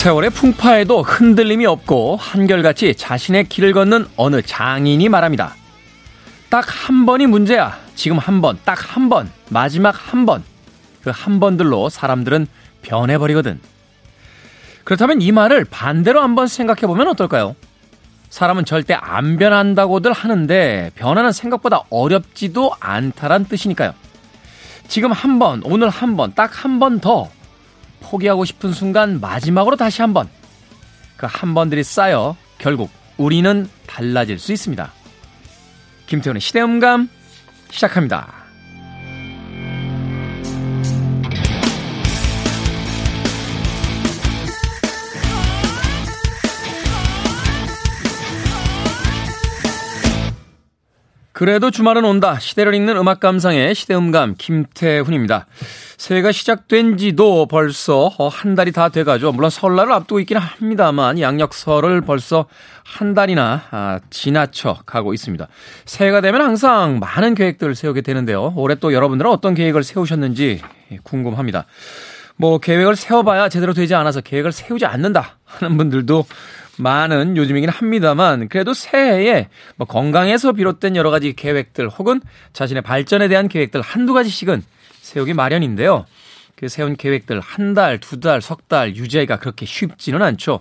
세월의 풍파에도 흔들림이 없고 한결같이 자신의 길을 걷는 어느 장인이 말합니다. 딱 한 번이 문제야. 지금 한 번, 딱 한 번, 마지막 한 번. 그 한 번들로 사람들은 변해버리거든. 그렇다면 이 말을 반대로 한번 생각해보면 어떨까요? 사람은 절대 안 변한다고들 하는데 변화는 생각보다 어렵지도 않다란 뜻이니까요. 지금 한 번, 오늘 한 번, 딱 한 번 더 포기하고 싶은 순간 마지막으로 다시 한 번. 그 한 번들이 쌓여 결국 우리는 달라질 수 있습니다. 김태훈의 시대음감 시작합니다. 그래도 주말은 온다. 시대를 읽는 음악 감상의 시대음감 김태훈입니다. 새해가 시작된 지도 벌써 한 달이 다 돼가죠. 물론 설날을 앞두고 있긴 합니다만 양력설을 벌써 한 달이나 아, 지나쳐 가고 있습니다. 새해가 되면 항상 많은 계획들을 세우게 되는데요. 올해 또 여러분들은 어떤 계획을 세우셨는지 궁금합니다. 뭐 계획을 세워봐야 제대로 되지 않아서 계획을 세우지 않는다 하는 분들도 많은 요즘이긴 합니다만 그래도 새해에 뭐 건강에서 비롯된 여러 가지 계획들 혹은 자신의 발전에 대한 계획들 한두 가지씩은 세우기 마련인데요. 그 세운 계획들 한 달, 두 달, 석 달 유지하기가 그렇게 쉽지는 않죠.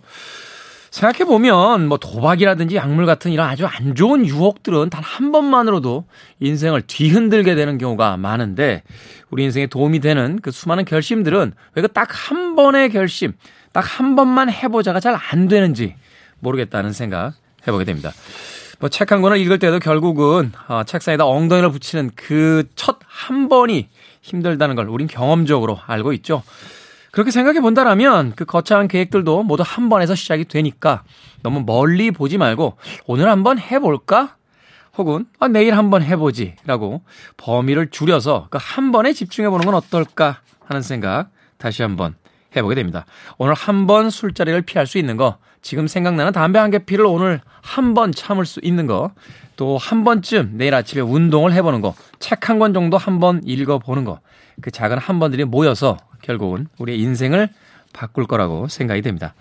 생각해보면 뭐 도박이라든지 약물 같은 이런 아주 안 좋은 유혹들은 단 한 번만으로도 인생을 뒤흔들게 되는 경우가 많은데 우리 인생에 도움이 되는 그 수많은 결심들은 왜 그 딱 한 번의 결심, 딱 한 번만 해보자가 잘 안 되는지 모르겠다는 생각 해보게 됩니다. 뭐 책 한 권을 읽을 때도 결국은 어, 책상에다 엉덩이를 붙이는 그 첫 한 번이 힘들다는 걸 우린 경험적으로 알고 있죠. 그렇게 생각해 본다라면 그 거창한 계획들도 모두 한 번에서 시작이 되니까 너무 멀리 보지 말고 오늘 한번 해볼까? 혹은 아, 내일 한번 해보지 라고 범위를 줄여서 그 한 번에 집중해 보는 건 어떨까 하는 생각 다시 한번 해보게 됩니다. 오늘 한 번 술자리를 피할 수 있는 거, 지금 생각나는 담배 한 개 피를 오늘 한 번 참을 수 있는 거, 또 한 번쯤 내일 아침에 운동을 해보는 거, 책 한 권 정도 한 번 읽어보는 거, 그 작은 한 번들이 모여서 결국은 우리의 인생을 바꿀 거라고 생각이 됩니다.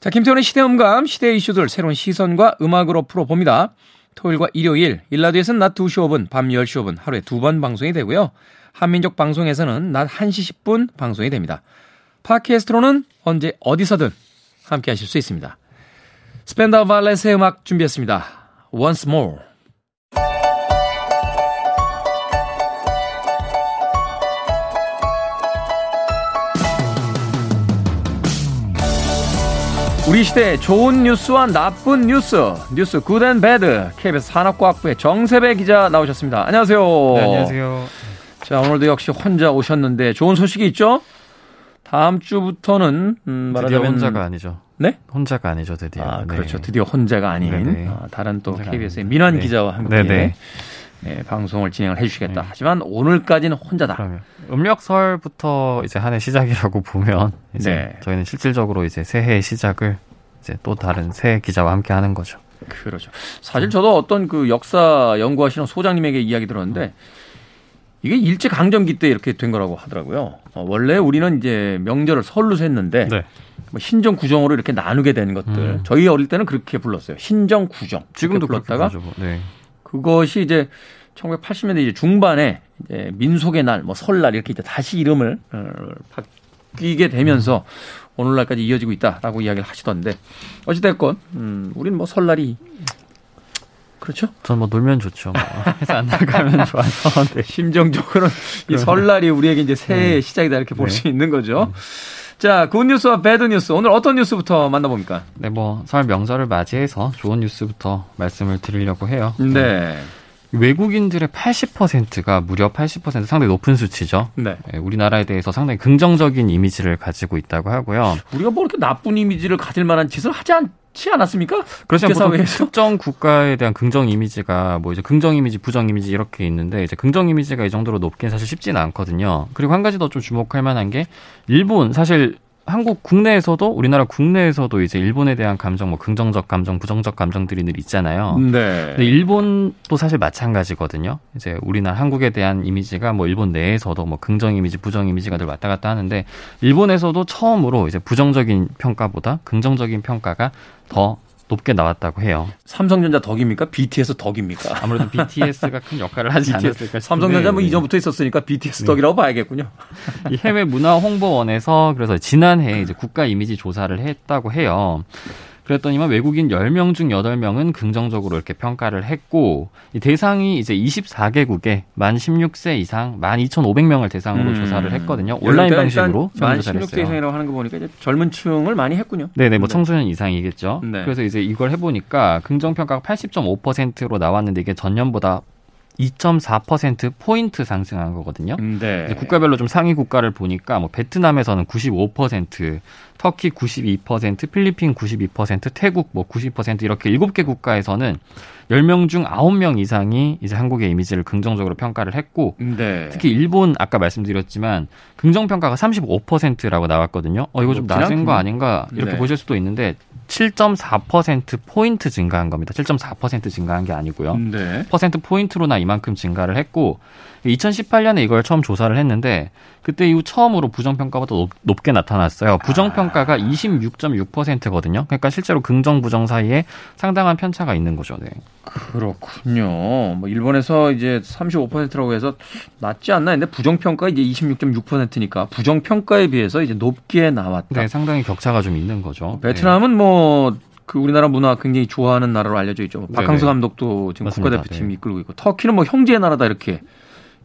자, 김태훈의 시대음감, 시대 이슈들 새로운 시선과 음악으로 풀어봅니다. 토요일과 일요일, 일라드에서는 낮 2시 5분, 밤 10시 5분 하루에 두 번 방송이 되고요. 한민족 방송에서는 낮 1시 10분 방송이 됩니다. 팟캐스트로는 언제 어디서든 함께 하실 수 있습니다. Spandau Ballet의 음악 준비했습니다. Once more. 우리 시대 좋은 뉴스와 나쁜 뉴스, 뉴스 Good and Bad, KBS 산업과학부의 정세배 기자 나오셨습니다. 안녕하세요. 네, 안녕하세요. 자, 오늘도 역시 혼자 오셨는데 좋은 소식이 있죠? 다음 주부터는 음, 말하자면 드디어 혼자가 아니죠. 네? 혼자가 아니죠, 드디어. 아, 그렇죠. 드디어 혼자가 아닌 어, 다른 또 KBS의 민환 네. 기자와 함께 네네. 네, 방송을 진행을 해주시겠다. 네. 하지만 오늘까지는 혼자다. 그러면 음력설부터 이제 한 해 시작이라고 보면 이제 네. 저희는 실질적으로 이제 새해의 시작을 이제 또 다른 새 기자와 함께 하는 거죠. 그렇죠. 사실 저도 어떤 그 역사 연구하시는 소장님에게 이야기 들었는데 이게 일제 강점기 때 이렇게 된 거라고 하더라고요. 어, 원래 우리는 이제 명절을 설로 셌는데 네. 뭐 신정 구정으로 이렇게 나누게 된 것들. 음. 저희 어릴 때는 그렇게 불렀어요. 신정 구정. 지금도 불렀다가 네. 그것이 이제 1980년대 이제 중반에 이제 민속의 날, 뭐 설날 이렇게 이제 다시 이름을 어, 바뀌게 되면서 오늘날까지 이어지고 있다라고 이야기를 하시던데 어찌됐건 음, 우리는 뭐 설날이 그렇죠? 전 뭐 놀면 좋죠. 뭐. 해서 안 나가면 좋아서. 네. 심정적으로는 이 설날이 우리에게 이제 새해의 네. 시작이다 이렇게 볼수 네. 있는 거죠. 네. 자, good news와 bad news. 오늘 어떤 뉴스부터 만나봅니까? 네, 뭐, 설 명절을 맞이해서 좋은 뉴스부터 말씀을 드리려고 해요. 네. 외국인들의 80%가 무려 80% 상당히 높은 수치죠. 네. 네. 우리나라에 대해서 상당히 긍정적인 이미지를 가지고 있다고 하고요. 우리가 뭐 이렇게 나쁜 이미지를 가질 만한 짓을 하지 않, 지 않았습니까? 그렇죠. 사회에서 특정 국가에 대한 긍정 이미지가 뭐 이제 긍정 이미지, 부정 이미지 이렇게 있는데 이제 긍정 이미지가 이 정도로 높긴 사실 쉽지는 않거든요. 그리고 한 가지 더 좀 주목할 만한 게 일본 사실 한국 국내에서도 우리나라 국내에서도 이제 일본에 대한 감정, 뭐 긍정적 감정, 부정적 감정들이 늘 있잖아요. 네. 근데 일본도 사실 마찬가지거든요. 이제 우리나라 한국에 대한 이미지가 뭐 일본 내에서도 뭐 긍정 이미지, 부정 이미지가 늘 왔다 갔다 하는데 일본에서도 처음으로 이제 부정적인 평가보다 긍정적인 평가가 더 높게 나왔다고 해요. 삼성전자 덕입니까? BTS 덕입니까? 아무래도 BTS가 큰 역할을 하지 않았을까 삼성전자 뭐 이전부터 있었으니까 BTS 네. 덕이라고 봐야겠군요. 이 해외 문화 홍보원에서 그래서 지난해 이제 국가 이미지 조사를 했다고 해요. 그랬더니만 외국인 10명 중 8명은 긍정적으로 이렇게 평가를 했고 이 대상이 이제 24개국에 만 16세 이상 만 2,500명을 대상으로 음. 조사를 했거든요. 온라인 그러니까 방식으로 만 16세 이상이라고 하는 거 보니까 이제 젊은 층을 많이 했군요. 네네, 뭐 네. 청소년 이상이겠죠. 네. 그래서 이제 이걸 해보니까 긍정 평가가 80.5%로 나왔는데 이게 전년보다 2.4% 포인트 상승한 거거든요. 네. 국가별로 좀 상위 국가를 보니까 뭐 베트남에서는 95%, 터키 92%, 필리핀 92%, 태국 뭐 90% 이렇게 7개 국가에서는 10명 중 9명 이상이 이제 한국의 이미지를 긍정적으로 평가를 했고 네. 특히 일본 아까 말씀드렸지만 긍정 평가가 35%라고 나왔거든요. 어 이거 좀 낮은 거 아닌가 이렇게 네. 보실 수도 있는데 7.4% 포인트 증가한 겁니다. 7.4% 증가한 게 아니고요. 네. 퍼센트 포인트로나 이만큼 증가를 했고 2018년에 이걸 처음 조사를 했는데 그때 이후 처음으로 부정평가보다 높, 게 나타났어요. 부정평가가 26.6%거든요. 그러니까 실제로 긍정 부정 사이에 상당한 편차가 있는 거죠. 네. 그렇군요. 뭐 일본에서 이제 35%라고 해서 낮지 않나 했는데 부정평가 이제 26.6%니까 부정평가에 비해서 이제 높게 나왔다. 네, 상당히 격차가 좀 있는 거죠. 베트남은 네. 뭐, 그 우리나라 문화 굉장히 좋아하는 나라로 알려져 있죠. 박항서 감독도 지금 맞습니다. 국가대표팀 네. 이끌고 있고 터키는 뭐 형제의 나라다 이렇게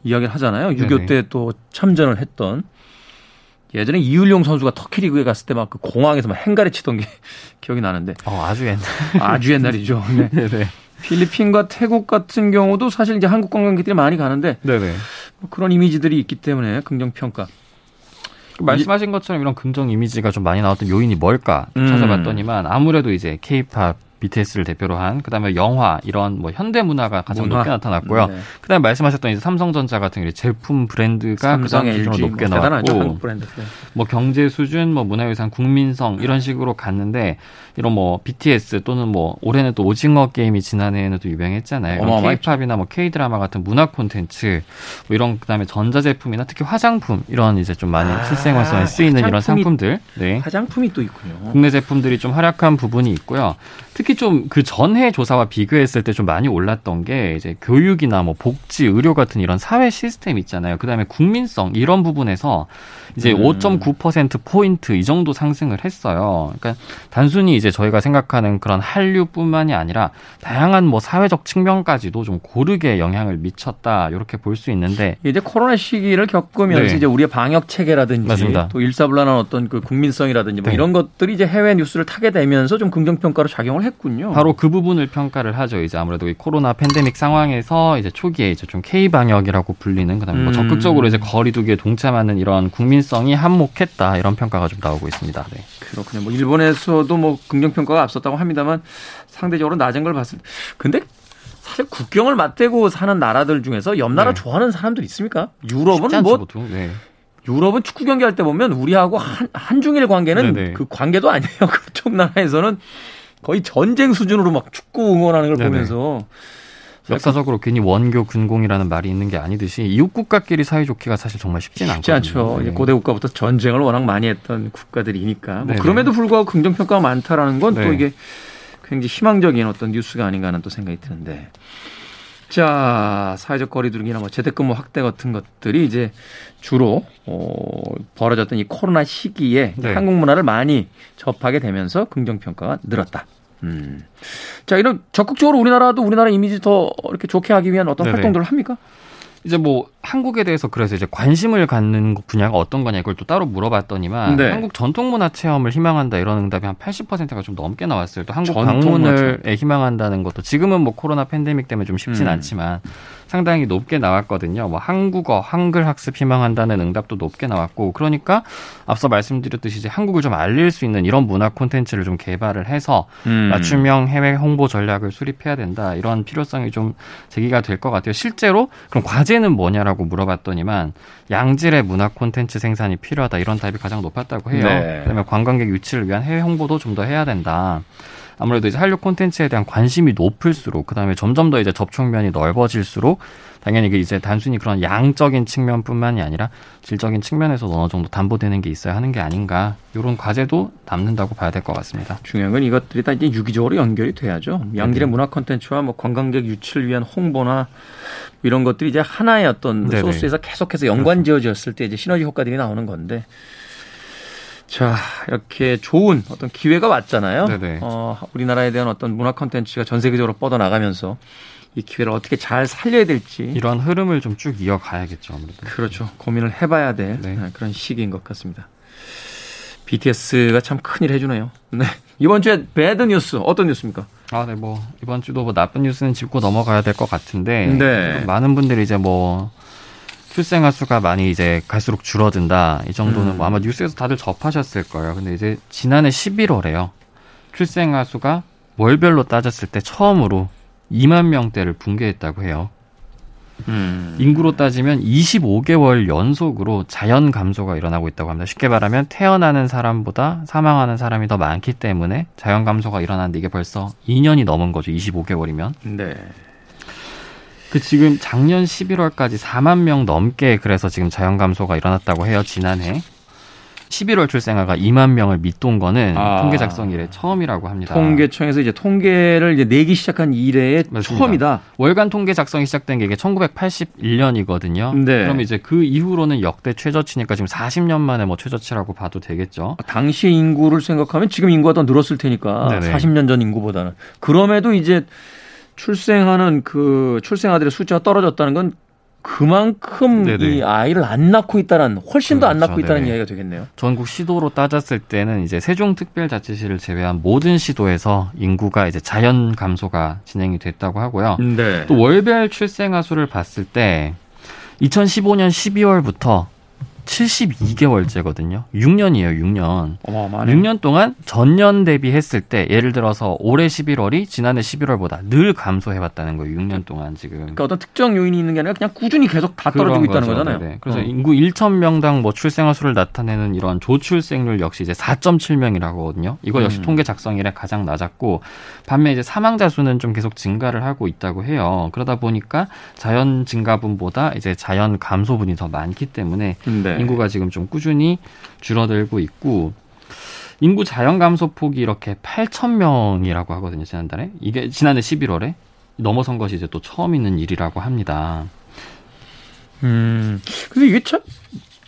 이야기를 하잖아요. 6.25 때 또 참전을 했던 예전에 이율용 선수가 터키 리그에 갔을 때 막 그 공항에서 막 행가리 치던 게 기억이 나는데. 어, 아주 옛날. 아주 옛날이죠. 네. 네네. 필리핀과 태국 같은 경우도 사실 이제 한국 관광객들이 많이 가는데 네네. 뭐 그런 이미지들이 있기 때문에 긍정 평가. 그 말씀하신 것처럼 이런 긍정 이미지가 좀 많이 나왔던 요인이 뭘까 음. 찾아봤더니만 아무래도 이제 케이팝 BTS를 대표로 한 그다음에 영화 이런 뭐 현대 문화가 가장 문화? 높게 나타났고요. 네. 그다음에 말씀하셨던 이제 삼성전자 같은 제품 브랜드가 그다음 기준으로 높게 뭐 나왔고 네. 뭐 경제 수준, 뭐 문화유산, 국민성 이런 식으로 갔는데 이런 뭐 BTS 또는 뭐 올해는 또 오징어 게임이 지난해에는 또 유명했잖아요. K-팝이나 뭐 K-드라마 같은 문화 콘텐츠 뭐 이런 그다음에 전자 제품이나 특히 화장품 이런 이제 좀 많이 아, 실생활성에 쓰이는 이런 상품들. 네. 화장품이 또 있군요. 국내 제품들이 좀 활약한 부분이 있고요. 특히 좀 그 전해 조사와 비교했을 때 좀 많이 올랐던 게 이제 교육이나 뭐 복지, 의료 같은 이런 사회 시스템 있잖아요. 그다음에 국민성 이런 부분에서 이제 음. 5.9% 포인트 이 정도 상승을 했어요. 그러니까 단순히 이제 저희가 생각하는 그런 한류뿐만이 아니라 다양한 뭐 사회적 측면까지도 좀 고르게 영향을 미쳤다 이렇게 볼 수 있는데 이제 코로나 시기를 겪으면서 네. 이제 우리의 방역 체계라든지 맞습니다. 또 일사불란한 어떤 그 국민성이라든지 뭐 네. 이런 것들이 이제 해외 뉴스를 타게 되면서 좀 긍정 평가로 작용을 했군요. 바로 그 부분을 평가를 하죠. 이제 아무래도 이 코로나 팬데믹 상황에서 이제 초기에 이제 좀 K 방역이라고 불리는 그다음에 뭐 음. 적극적으로 이제 거리두기에 동참하는 이런 국민 민성이 한몫했다 이런 평가가 좀 나오고 있습니다. 네. 그렇군요. 뭐 일본에서도 뭐 긍정 평가가 앞섰다고 합니다만 상대적으로 낮은 걸 봤을 때 근데 사실 국경을 맞대고 사는 나라들 중에서 옆 나라 네. 좋아하는 사람들 있습니까? 유럽은 뭐 네. 유럽은 축구 경기 할 때 보면 우리하고 한, 한중일 관계는 네네. 네. 그 관계도 아니에요. 그쪽 나라에서는 거의 전쟁 수준으로 막 축구 응원하는 걸 네네. 보면서 역사적으로 괜히 원교 군공이라는 말이 있는 게 아니듯이 이웃 국가끼리 사이좋기가 사실 정말 쉽지는 쉽지 않거든요. 않죠. 네. 고대 국가부터 전쟁을 워낙 많이 했던 국가들이니까. 뭐 그럼에도 불구하고 긍정 평가가 많다라는 건또 네. 이게 굉장히 희망적인 어떤 뉴스가 아닌가 하는 또 생각이 드는데. 자, 사회적 거리두기나 뭐 재택근무 확대 같은 것들이 이제 주로 어, 벌어졌던 이 코로나 시기에 네. 한국 문화를 많이 접하게 되면서 긍정 평가가 늘었다. 음. 자, 이런 적극적으로 우리나라도 우리나라 이미지 더 이렇게 좋게 하기 위한 어떤 네네. 활동들을 합니까? 이제 뭐 한국에 대해서 그래서 이제 관심을 갖는 분야가 어떤 거냐 이걸 또 따로 물어봤더니만 네. 한국 전통 문화 체험을 희망한다 이런 응답이 한 80%가 좀 넘게 나왔어요. 또 한국 방문을 희망한다는 것도 지금은 뭐 코로나 팬데믹 때문에 좀 쉽진 음. 않지만 상당히 높게 나왔거든요. 뭐 한국어, 한글 학습 희망한다는 응답도 높게 나왔고 그러니까 앞서 말씀드렸듯이 이제 한국을 좀 알릴 수 있는 이런 문화 콘텐츠를 좀 개발을 해서 음. 맞춤형 해외 홍보 전략을 수립해야 된다. 이런 필요성이 좀 제기가 될 것 같아요. 실제로 그럼 과제는 뭐냐라고 있냐라고 물어봤더니만 양질의 문화 콘텐츠 생산이 필요하다 이런 답이 가장 높았다고 해요. 네. 그다음에 관광객 유치를 위한 해외 홍보도 좀 더 해야 된다. 아무래도 이제 한류 콘텐츠에 대한 관심이 높을수록 그다음에 점점 더 이제 접촉면이 넓어질수록 당연히 이제 단순히 그런 양적인 측면뿐만이 아니라 질적인 측면에서도 어느 정도 담보되는 게 있어야 하는 게 아닌가 이런 과제도 담는다고 봐야 될 것 같습니다. 중요한 건 이것들이 다 이제 유기적으로 연결이 돼야죠. 양질의 네 문화 콘텐츠와 뭐 관광객 유치를 위한 홍보나 이런 것들이 이제 하나의 어떤 네네. 소스에서 계속해서 연관 지어졌을 때 이제 시너지 효과들이 나오는 건데 자, 이렇게 좋은 어떤 기회가 왔잖아요. 네네. 어, 우리나라에 대한 어떤 문화 콘텐츠가 전 세계적으로 뻗어나가면서 이 기회를 어떻게 잘 살려야 될지 이런 흐름을 좀 쭉 이어가야겠죠 아무래도 그렇죠 고민을 해봐야 될 네. 네. 그런 시기인 것 같습니다. BTS가 참 큰일 해주네요. 네 이번 주에 배드 뉴스 어떤 뉴스입니까? 아, 네, 뭐 이번 주도 뭐 나쁜 뉴스는 짚고 넘어가야 될 것 같은데 네. 많은 분들이 이제 뭐 출생아 수가 많이 이제 갈수록 줄어든다. 이 정도는 음. 뭐 아마 뉴스에서 다들 접하셨을 거예요. 근데 이제 지난해 11월에요. 출생아 수가 월별로 따졌을 때 처음으로 2만 명대를 붕괴했다고 해요. 음. 인구로 따지면 25개월 연속으로 자연 감소가 일어나고 있다고 합니다. 쉽게 말하면 태어나는 사람보다 사망하는 사람이 더 많기 때문에 자연 감소가 일어났는데 이게 벌써 2년이 넘은 거죠. 25개월이면. 네. 그 지금 작년 11월까지 4만 명 넘게 그래서 지금 자연 감소가 일어났다고 해요. 지난해. 11월 출생아가 2만 명을 밑돈 거는 아. 통계 작성 이래 처음이라고 합니다. 통계청에서 이제 통계를 이제 내기 시작한 이래의. 처음이다. 월간 통계 작성이 시작된 게 이게 1981년이거든요. 네. 그럼 이제 그 이후로는 역대 최저치니까 지금 40년 만에 뭐 최저치라고 봐도 되겠죠. 당시 인구를 생각하면 지금 인구가 더 늘었을 테니까 네네. 40년 전 인구보다는 그럼에도 이제 출생하는 그 출생아들의 숫자가 떨어졌다는 건 그만큼 네네. 이 아이를 안 낳고 있다는 훨씬 더안 그렇죠. 낳고 있다는 네 이야기가 되겠네요. 전국 시도로 따졌을 때는 이제 세종특별자치시를 제외한 모든 시도에서 인구가 이제 자연 감소가 진행이 됐다고 하고요. 네. 또 월별 출생아 수를 봤을 때 2015년 12월부터 72개월째거든요. 6년이에요, 6년. 어마어마하네. 6년 동안 전년 대비했을 때 예를 들어서 올해 11월이 지난해 11월보다 늘 감소해 왔다는 거예요. 6년 동안 지금. 그러니까 어떤 특정 요인이 있는 게 아니라 그냥 꾸준히 계속 다 떨어지고 있다는 거죠. 거잖아요. 네네. 그래서 어. 인구 1,000명당 뭐 출생아 수를 나타내는 이런 조출생률 역시 이제 4.7명이라고 하거든요. 이거 역시 음. 통계 작성 이래 가장 낮았고 반면 이제 사망자 수는 좀 계속 증가를 하고 있다고 해요. 그러다 보니까 자연 증가분보다 이제 자연 감소분이 더 많기 때문에 네. 인구가 지금 좀 꾸준히 줄어들고 있고 인구 자연 감소 폭이 이렇게 8천 명이라고 하거든요 지난달에 이게 지난해 11월에 넘어선 것이 이제 또 처음 있는 일이라고 합니다. 음, 근데 이게 참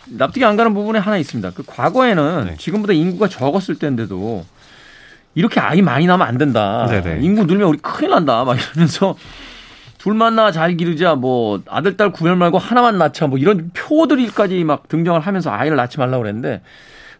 납득이 안 가는 부분이 하나 있습니다. 그 과거에는 네. 지금보다 인구가 적었을 때인데도 이렇게 아이 많이 나면 안 된다. 네네. 인구 늘면 우리 큰일 난다. 막 이러면서 둘만 낳아 잘 기르자 뭐 아들 딸 구별 말고 하나만 낳자 뭐 이런 표들까지 막 등장을 하면서 아이를 낳지 말라고 그랬는데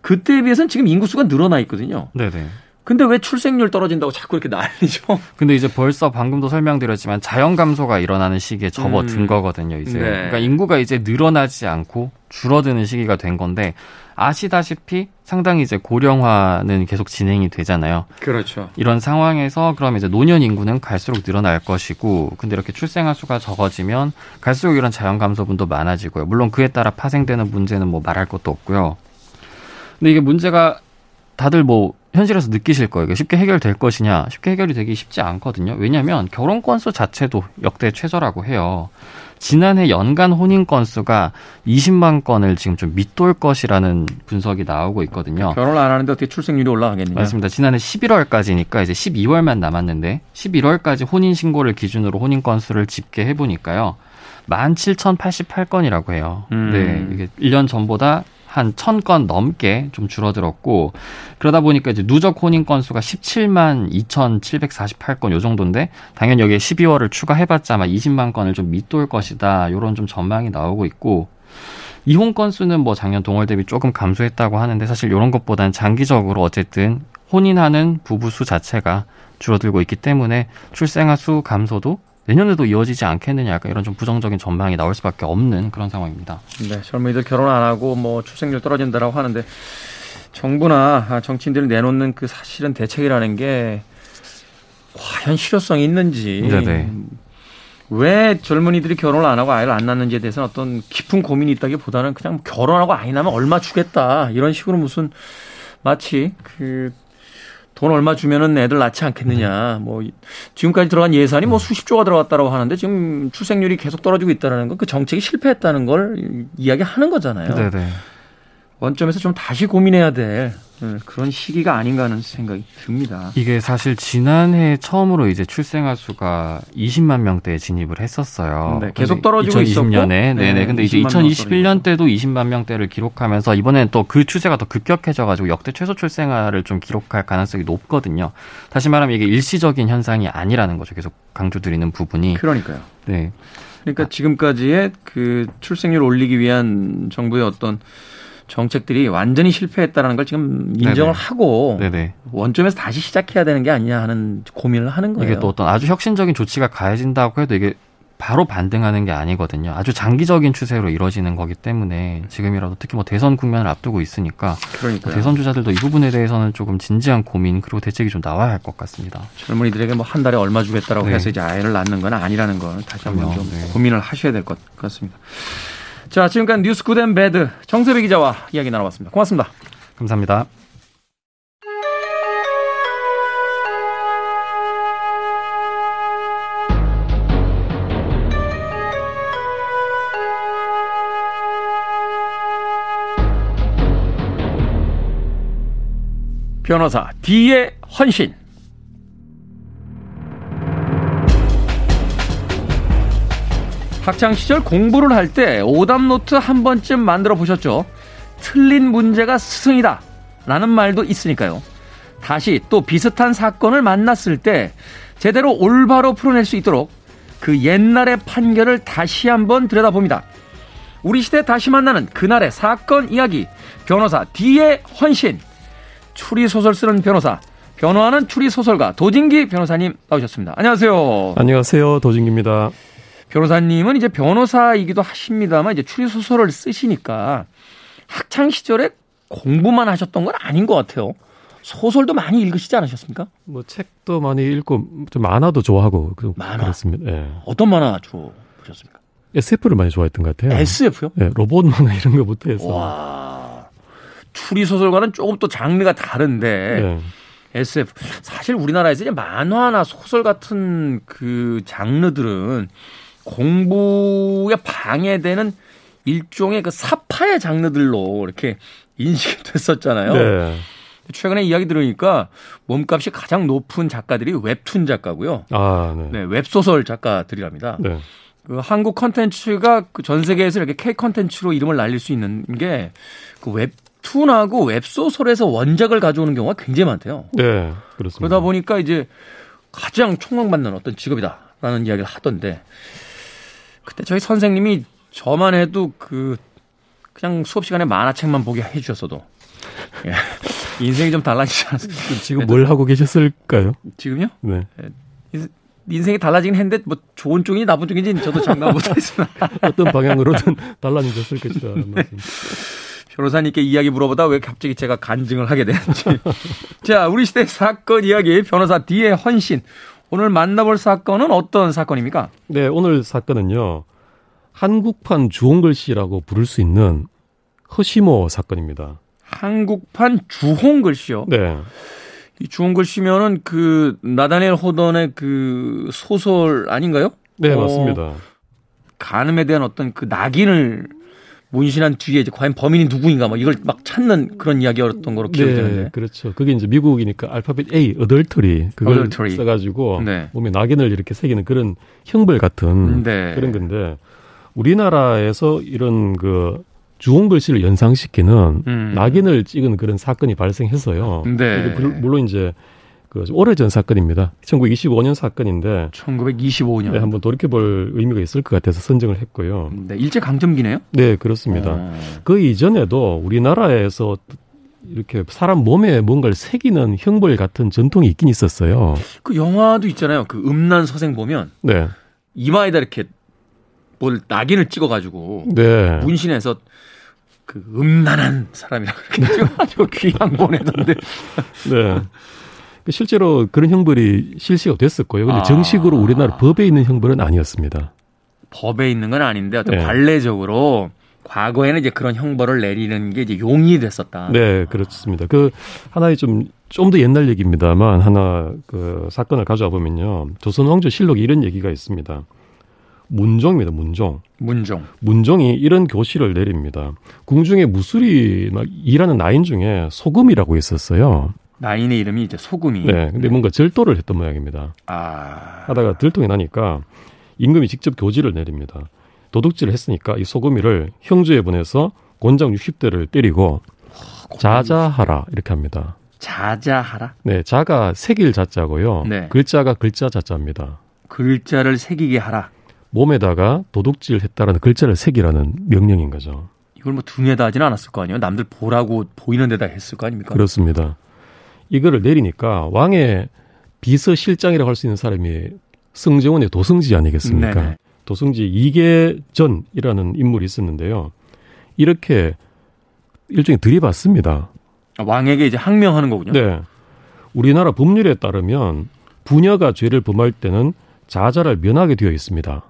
그때에 비해서는 지금 인구수가 늘어나 있거든요. 네네. 근데 왜 출생률 떨어진다고 자꾸 이렇게 난리죠? 근데 이제 벌써 방금도 설명드렸지만 자연 감소가 일어나는 시기에 접어든 음. 거거든요, 이제. 네. 그러니까 인구가 이제 늘어나지 않고 줄어드는 시기가 된 건데 아시다시피 상당히 이제 고령화는 계속 진행이 되잖아요. 그렇죠. 이런 상황에서 그럼 이제 노년 인구는 갈수록 늘어날 것이고, 근데 이렇게 출생아 수가 적어지면 갈수록 이런 자연 감소분도 많아지고요. 물론 그에 따라 파생되는 문제는 뭐 말할 것도 없고요. 근데 이게 문제가 다들 뭐 현실에서 느끼실 거예요. 쉽게 해결될 것이냐? 쉽게 해결이 되기 쉽지 않거든요. 왜냐하면 결혼 건수 자체도 역대 최저라고 해요. 지난해 연간 혼인 건수가 20만 건을 지금 좀 밑돌 것이라는 분석이 나오고 있거든요. 결혼 안 하는데 어떻게 출생률이 올라가겠냐? 맞습니다. 지난해 11월까지니까 이제 12월만 남았는데 11월까지 혼인 신고를 기준으로 혼인 건수를 집계해 보니까요. 17,088건이라고 해요. 음. 네. 이게 1년 전보다 한 1000건 넘게 좀 줄어들었고 그러다 보니까 이제 누적 혼인 건수가 17만 2,748건 요 정도인데 당연히 여기에 12월을 추가해 봤자 아마 20만 건을 좀 밑돌 것이다. 요런 좀 전망이 나오고 있고 이혼 건수는 뭐 작년 동월 대비 조금 감소했다고 하는데 사실 이런 것보다는 장기적으로 어쨌든 혼인하는 부부 수 자체가 줄어들고 있기 때문에 출생아 수 감소도 내년에도 이어지지 않겠느냐 약간 이런 좀 부정적인 전망이 나올 수밖에 없는 그런 상황입니다. 네, 젊은이들 결혼 안 하고 뭐 출생률 떨어진다라고 하는데 정부나 정치인들이 내놓는 그 사실은 대책이라는 게 과연 실효성이 있는지 네네. 왜 젊은이들이 결혼을 안 하고 아이를 안 낳는지에 대해서는 어떤 깊은 고민이 있다기보다는 그냥 결혼하고 아이 낳으면 얼마 주겠다 이런 식으로 무슨 마치 그 돈 얼마 주면은 애들 낳지 않겠느냐. 뭐 지금까지 들어간 예산이 뭐 수십조가 들어갔다고 하는데 지금 출생률이 계속 떨어지고 있다는 건 그 정책이 실패했다는 걸 이야기하는 거잖아요. 네네. 원점에서 좀 다시 고민해야 될 네, 그런 시기가 아닌가 하는 생각이 듭니다. 이게 사실 지난해 처음으로 이제 출생아 수가 20만 명대에 진입을 했었어요. 네, 계속 떨어지고 2020년에 있었고. 네네. 네, 근데 이제 2021년 때도 20만 명대를 기록하면서 이번에는 또 그 추세가 더 급격해져 가지고 역대 최소 출생아를 좀 기록할 가능성이 높거든요. 다시 말하면 이게 일시적인 현상이 아니라는 거죠. 계속 강조드리는 부분이. 그러니까요. 네. 그러니까 지금까지의 그 출생률 올리기 위한 정부의 어떤 정책들이 완전히 실패했다는 걸 지금 인정을 네네. 하고 네네. 원점에서 다시 시작해야 되는 게 아니냐 하는 고민을 하는 거예요. 이게 또 어떤 아주 혁신적인 조치가 가해진다고 해도 이게 바로 반등하는 게 아니거든요. 아주 장기적인 추세로 이루어지는 거기 때문에 지금이라도 특히 뭐 대선 국면을 앞두고 있으니까 그러니까요. 대선 주자들도 이 부분에 대해서는 조금 진지한 고민 그리고 대책이 좀 나와야 할 것 같습니다. 젊은이들에게 뭐 한 달에 얼마 주겠다라고 네. 해서 이제 아이를 낳는 건 아니라는 건 다시 한번 좀 네. 고민을 하셔야 될 것 같습니다. 자, 지금까지 뉴스 Good and Bad 정세배 기자와 이야기 나눠봤습니다. 고맙습니다. 감사합니다. 변호사 D의 헌신 학창 시절 공부를 할 때 오답 노트 한 번쯤 만들어 보셨죠? 틀린 문제가 스승이다. 라는 말도 있으니까요. 다시 또 비슷한 사건을 만났을 때 제대로 올바로 풀어낼 수 있도록 그 옛날의 판결을 다시 한번 들여다봅니다. 우리 시대 다시 만나는 그날의 사건 이야기. 변호사 D의 헌신. 추리소설 쓰는 변호사. 변호하는 추리소설가 도진기 변호사님 나오셨습니다. 안녕하세요. 안녕하세요. 도진기입니다. 변호사님은 이제 변호사이기도 하십니다만 이제 추리 소설을 쓰시니까 학창 시절에 공부만 하셨던 건 아닌 것 같아요. 소설도 많이 읽으시지 않으셨습니까? 뭐 책도 많이 읽고 좀 만화도 좋아하고 만화 그렇습니다. 예. 어떤 만화 주로 보셨습니까? SF를 많이 좋아했던 것 같아요. SF요? 예, 로봇 만화 이런 거부터 해서. 와. 추리 소설과는 조금 또 장르가 다른데 예. SF 사실 우리나라에서 이제 만화나 소설 같은 그 장르들은 공부에 방해되는 일종의 그 사파의 장르들로 이렇게 인식이 됐었잖아요. 네. 최근에 이야기 들으니까 몸값이 가장 높은 작가들이 웹툰 작가고요. 아, 네. 네 웹소설 작가들이랍니다. 네. 그 한국 컨텐츠가 그 전 세계에서 이렇게 K 컨텐츠로 이름을 날릴 수 있는 게 그 웹툰하고 웹소설에서 원작을 가져오는 경우가 굉장히 많대요. 네, 그렇습니다. 그러다 보니까 이제 가장 총망받는 어떤 직업이다라는 이야기를 하던데 그때 저희 선생님이 저만 해도 그 그냥 수업 시간에 만화책만 보게 해주셨어도 예. 인생이 좀 달라지지 않았습니까? 지금 뭘 하고 계셨을까요? 지금요? 네. 예. 인생이 달라지긴 했는데 뭐 좋은 쪽인지 나쁜 쪽인지 저도 장담 못하겠습니다. 어떤 방향으로든 달라졌을 것이다. 네. 변호사님께 이야기 물어보다 왜 갑자기 제가 간증을 하게 되는지. 자, 우리 시대 사건 이야기 변호사 D의 헌신. 오늘 만나볼 사건은 어떤 사건입니까? 네, 오늘 사건은요. 한국판 주홍글씨라고 부를 수 있는 허시모 사건입니다. 한국판 주홍글씨요? 네. 이 주홍글씨면은 그 나다넬 호던의 그 소설 아닌가요? 네, 어, 맞습니다. 간음에 대한 어떤 그 낙인을 문신한 뒤에 이제 과연 범인이 누구인가 뭐 이걸 막 찾는 그런 이야기였던 거로 기억이 네, 되는데. 그렇죠. 그게 이제 미국이니까 알파벳 A, 어덜터리 그걸 어덜터리. 써가지고 네. 몸에 낙인을 이렇게 새기는 그런 형벌 같은 네. 그런 건데 우리나라에서 이런 그 주홍 글씨를 연상시키는 음. 낙인을 찍은 그런 사건이 발생해서요. 네. 물론 이제 그 오래전 사건입니다. 1925년 사건인데 1925년. 네, 한번 돌이켜 볼 의미가 있을 것 같아서 선정을 했고요. 네, 일제 강점기네요? 네, 그렇습니다. 어. 그 이전에도 우리나라에서 이렇게 사람 몸에 뭔가를 새기는 형벌 같은 전통이 있긴 있었어요. 그 영화도 있잖아요. 그 음란 서생 보면 네. 이마에다 이렇게 뭘 낙인을 찍어가지고 네. 문신해서 그 음란한 사람이라고 이렇게 찍어가지고 귀양 보내던데. 네. 실제로 그런 형벌이 실시가 됐었고요. 근데 아. 정식으로 우리나라 법에 있는 형벌은 아니었습니다. 법에 있는 건 아닌데 어떤 네. 관례적으로 과거에는 이제 그런 형벌을 내리는 게 이제 용이 됐었다. 네, 그렇습니다. 그 하나의 좀 좀 더 옛날 얘기입니다만 하나 그 사건을 가져와 보면요. 조선 왕조 실록에 이런 얘기가 있습니다. 문종입니다. 문종. 문종. 문종이 이런 교시를 내립니다. 궁중에 무술이 막 일하는 나인 중에 소금이라고 있었어요. 나인의 이름이 이제 소금이. 네. 근데 네. 뭔가 절도를 했던 모양입니다. 아. 하다가 들통이 나니까 임금이 직접 교지를 내립니다. 도둑질을 했으니까 이 소금이를 형주에 보내서 곤장 60대를 때리고 자자하라 이렇게 합니다. 자자하라? 네, 자가 새길 자자고요. 네. 글자가 글자 자자입니다. 글자를 새기게 하라. 몸에다가 도둑질 했다라는 글자를 새기라는 명령인 거죠. 이걸 뭐 등에다 하지는 않았을 거 아니에요? 남들 보라고 보이는 데다 했을 거 아닙니까? 그렇습니다. 이거를 내리니까 왕의 비서실장이라고 할 수 있는 사람이 승정원의 도승지 아니겠습니까? 네네. 도승지 이계전이라는 인물이 있었는데요. 이렇게 일종의 들이받습니다. 아, 왕에게 이제 항명하는 거군요. 네. 우리나라 법률에 따르면 부녀가 죄를 범할 때는 자자를 면하게 되어 있습니다.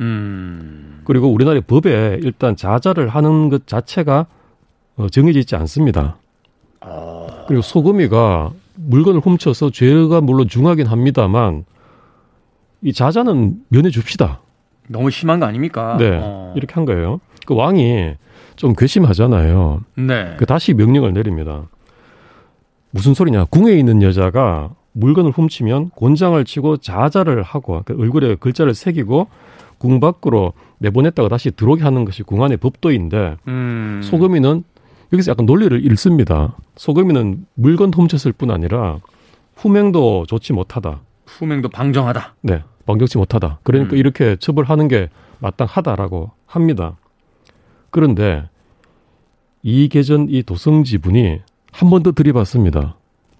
음. 그리고 우리나라의 법에 일단 자자를 하는 것 자체가 어, 정해져 있지 않습니다. 아... 그리고 소금이가 물건을 훔쳐서 죄가 물론 중하긴 합니다만 이 자자는 면해 줍시다. 너무 심한 거 아닙니까? 네. 어. 이렇게 한 거예요. 그 왕이 좀 괘씸하잖아요. 네. 그 다시 명령을 내립니다. 무슨 소리냐? 궁에 있는 여자가 물건을 훔치면 곤장을 치고 자자를 하고 그 얼굴에 글자를 새기고 궁 밖으로 내보냈다가 다시 들어오게 하는 것이 궁 안의 법도인데 음. 소금이는 여기서 약간 논리를 잃습니다. 소금이는 물건 훔쳤을 뿐 아니라 후명도 좋지 못하다. 후명도 방정하다. 네. 방정치 못하다. 그러니까 음. 이렇게 처벌하는 게 마땅하다라고 합니다. 그런데 이 계전 이 도성지 분이 한 번 더 들이받습니다.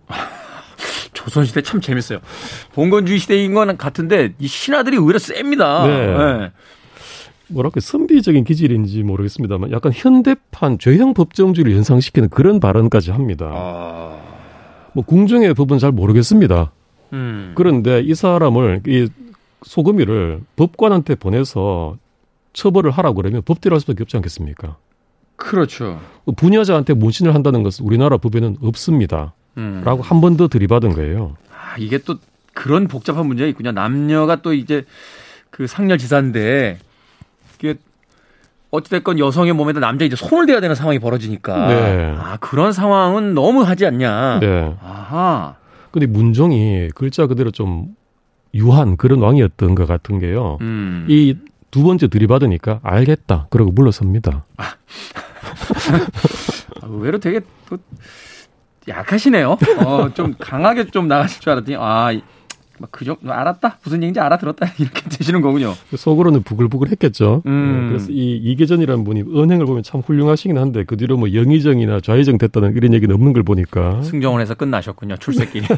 조선시대 참 재밌어요. 봉건주의 시대인 건 같은데 이 신하들이 오히려 셉니다. 네. 네. 뭐랄까 선비적인 기질인지 모르겠습니다만 약간 현대판 죄형 법정주의를 연상시키는 그런 발언까지 합니다. 아... 뭐 궁중의 법은 잘 모르겠습니다. 음. 그런데 이 사람을 이 소금이를 법관한테 보내서 처벌을 하라고 그러면 법대로 할 수밖에 없지 않겠습니까? 그렇죠. 부녀자한테 문신을 한다는 것은 우리나라 법에는 없습니다. 음. 라고 한 번 더 들이받은 거예요. 아, 이게 또 그런 복잡한 문제가 있군요. 남녀가 또 이제 그 상렬 지사인데 이게 어찌됐건 여성의 몸에다 남자 이제 손을 대야 되는 상황이 벌어지니까. 네. 아, 그런 상황은 너무 하지 않냐. 네. 아하. 근데 문종이 글자 그대로 좀 유한 그런 왕이었던 것 같은 게요. 음. 이두 번째 들이받으니까 알겠다. 그러고 물러섭니다. 아. 아, 의외로 되게 또 약하시네요. 어, 좀 강하게 좀 나가실 줄 알았더니, 아, 그 정도 알았다 무슨 얘기인지 알아들었다 이렇게 되시는 거군요. 속으로는 부글부글 했겠죠. 음. 네, 그래서 이 이계전이라는 분이 은행을 보면 참 훌륭하시긴 한데 그 뒤로 뭐 영의정이나 좌의정 됐다는 이런 얘기는 없는 걸 보니까 승정원에서 끝나셨군요 출세길이.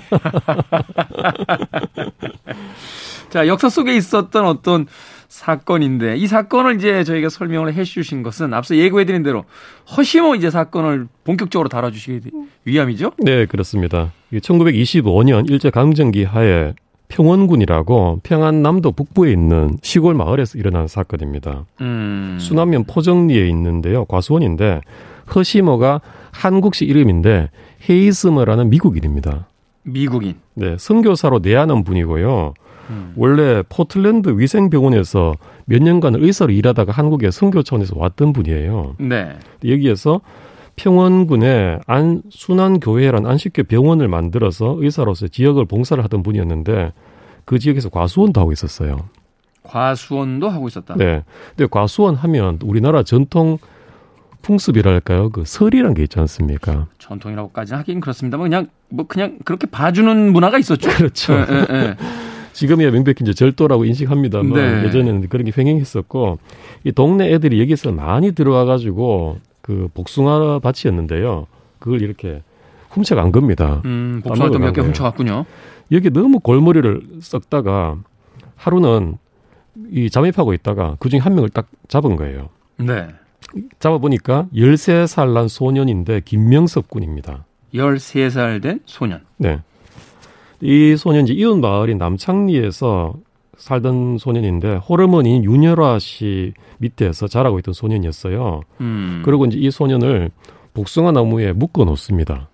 자 역사 속에 있었던 어떤 사건인데 이 사건을 이제 저희가 설명을 해 주신 것은 앞서 예고해 드린 대로 허시모 이제 사건을 본격적으로 다뤄주시기 위함이죠? 네, 그렇습니다. 1925년 일제 강점기 하에 평원군이라고 평안남도 북부에 있는 시골 마을에서 일어난 사건입니다. 음. 수남면 포정리에 있는데요. 과수원인데 허시모가 한국식 이름인데 헤이스머라는 미국인입니다. 미국인. 네, 선교사로 내한한 분이고요. 음. 원래 포틀랜드 위생병원에서 몇 년간 의사로 일하다가 한국에 선교 차원에서 왔던 분이에요. 네. 여기에서 평원군에 안 순환교회라는 안식교 병원을 만들어서 의사로서 지역을 봉사를 하던 분이었는데 그 지역에서 과수원도 하고 있었어요. 과수원도 하고 있었다. 네. 근데 과수원 하면 우리나라 전통 풍습이랄까요? 그 설이란 게 있지 않습니까? 전통이라고까지 하긴 그렇습니다만 그냥 뭐 그냥 그렇게 봐주는 문화가 있었죠. 그렇죠. 네, 네, 네. 지금이야 명백히 이제 절도라고 인식합니다만 네. 예전에는 그런 게 횡행했었고 이 동네 애들이 여기서 많이 들어와 가지고 그 복숭아 밭이었는데요. 그걸 이렇게 훔쳐간 겁니다. 음, 복숭아도 몇 개 훔쳐갔군요. 여기 너무 골머리를 썩다가 하루는 이 잠입하고 있다가 그중에 한 명을 딱 잡은 거예요. 네. 잡아보니까 13살 난 소년인데 김명섭 군입니다. 13살 된 소년. 네. 이 소년이 이웃 마을인 남창리에서 살던 소년인데 호르몬인 윤여라 씨 밑에서 자라고 있던 소년이었어요. 음. 그리고 이제 이 소년을 복숭아 나무에 묶어 놓습니다.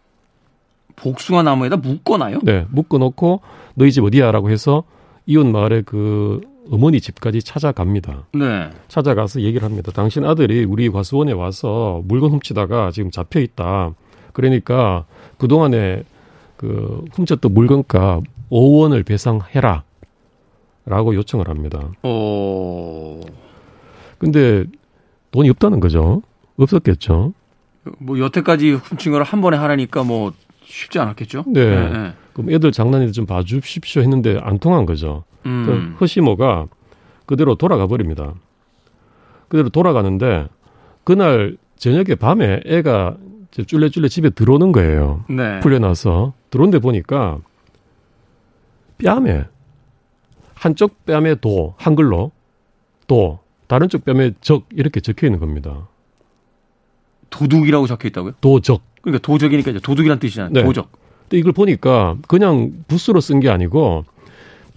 복숭아 나무에다 묶어놔요? 네, 묶어 놓고 너희 집 어디야라고 해서 이웃 마을의 그 어머니 집까지 찾아갑니다. 네. 찾아가서 얘기를 합니다. 당신 아들이 우리 과수원에 와서 물건 훔치다가 지금 잡혀 있다. 그러니까 그 동안에 그 훔쳤던 물건값 5원을 배상해라. 라고 요청을 합니다. 어. 근데 돈이 없다는 거죠. 없었겠죠. 뭐 여태까지 훔친 걸 한 번에 하라니까 뭐 쉽지 않았겠죠. 네. 네, 네. 그럼 애들 장난이도 좀 봐주십시오 했는데 안 통한 거죠. 음. 그 허시모가 그대로 돌아가 버립니다. 그대로 돌아가는데 그날 저녁에 밤에 애가 쫄래쫄래 집에 들어오는 거예요. 네. 풀려나서 들어온데 보니까 뺨에 한쪽 뺨에 도 한글로 도 다른 쪽 뺨에 적 이렇게 적혀 있는 겁니다. 도둑이라고 적혀 있다고요? 도적. 그러니까 도적이니까 이제 도둑이란 뜻이잖아요. 네. 도적. 근데 이걸 보니까 그냥 붓으로 쓴 게 아니고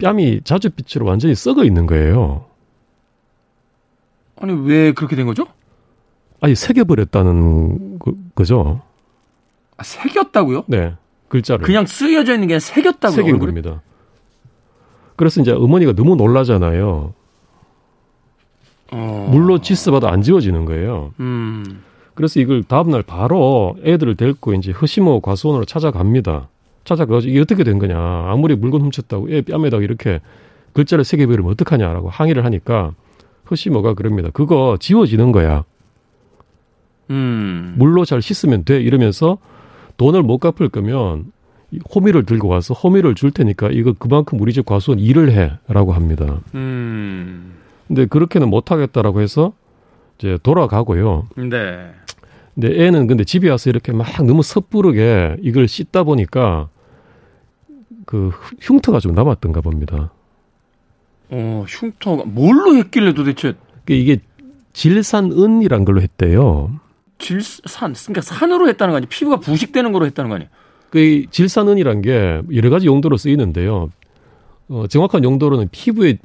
뺨이 자주빛으로 완전히 썩어 있는 거예요. 아니 왜 그렇게 된 거죠? 아니 새겨버렸다는 그, 죠 아, 새겼다고요? 네, 글자를 그냥 쓰여져 있는 게 새겼다고요? 새긴? 겁니다. 그래서 이제 어머니가 너무 놀라잖아요. 어... 물로 지스봐도 안 지워지는 거예요. 음... 그래서 이걸 다음날 바로 애들을 데리고 이제 허시모 과수원으로 찾아갑니다. 찾아가서 이게 어떻게 된 거냐. 아무리 물건 훔쳤다고 애 뺨에다가 이렇게 글자를 새겨버리면 어떡하냐라고 항의를 하니까 허시모가 그럽니다. 그거 지워지는 거야. 음. 물로 잘 씻으면 돼. 이러면서 돈을 못 갚을 거면 호미를 들고 와서 호미를 줄 테니까 이거 그만큼 우리 집 과수원 일을 해라고 합니다. 음. 근데 그렇게는 못 하겠다라고 해서 이제 돌아가고요. 네. 근데 애는 근데 집에 와서 이렇게 막 너무 섣부르게 이걸 씻다 보니까 그 흉터가 좀 남았던가 봅니다. 어, 흉터가 뭘로 했길래 도대체? 이게 질산은이란 걸로 했대요. 질산, 그러니까 산으로 했다는 거 아니에요? 피부가 부식되는 거로 했다는 거 아니에요? 그 질산은이란 게 여러 가지 용도로 쓰이는데요. 어, 정확한 용도로는 피부에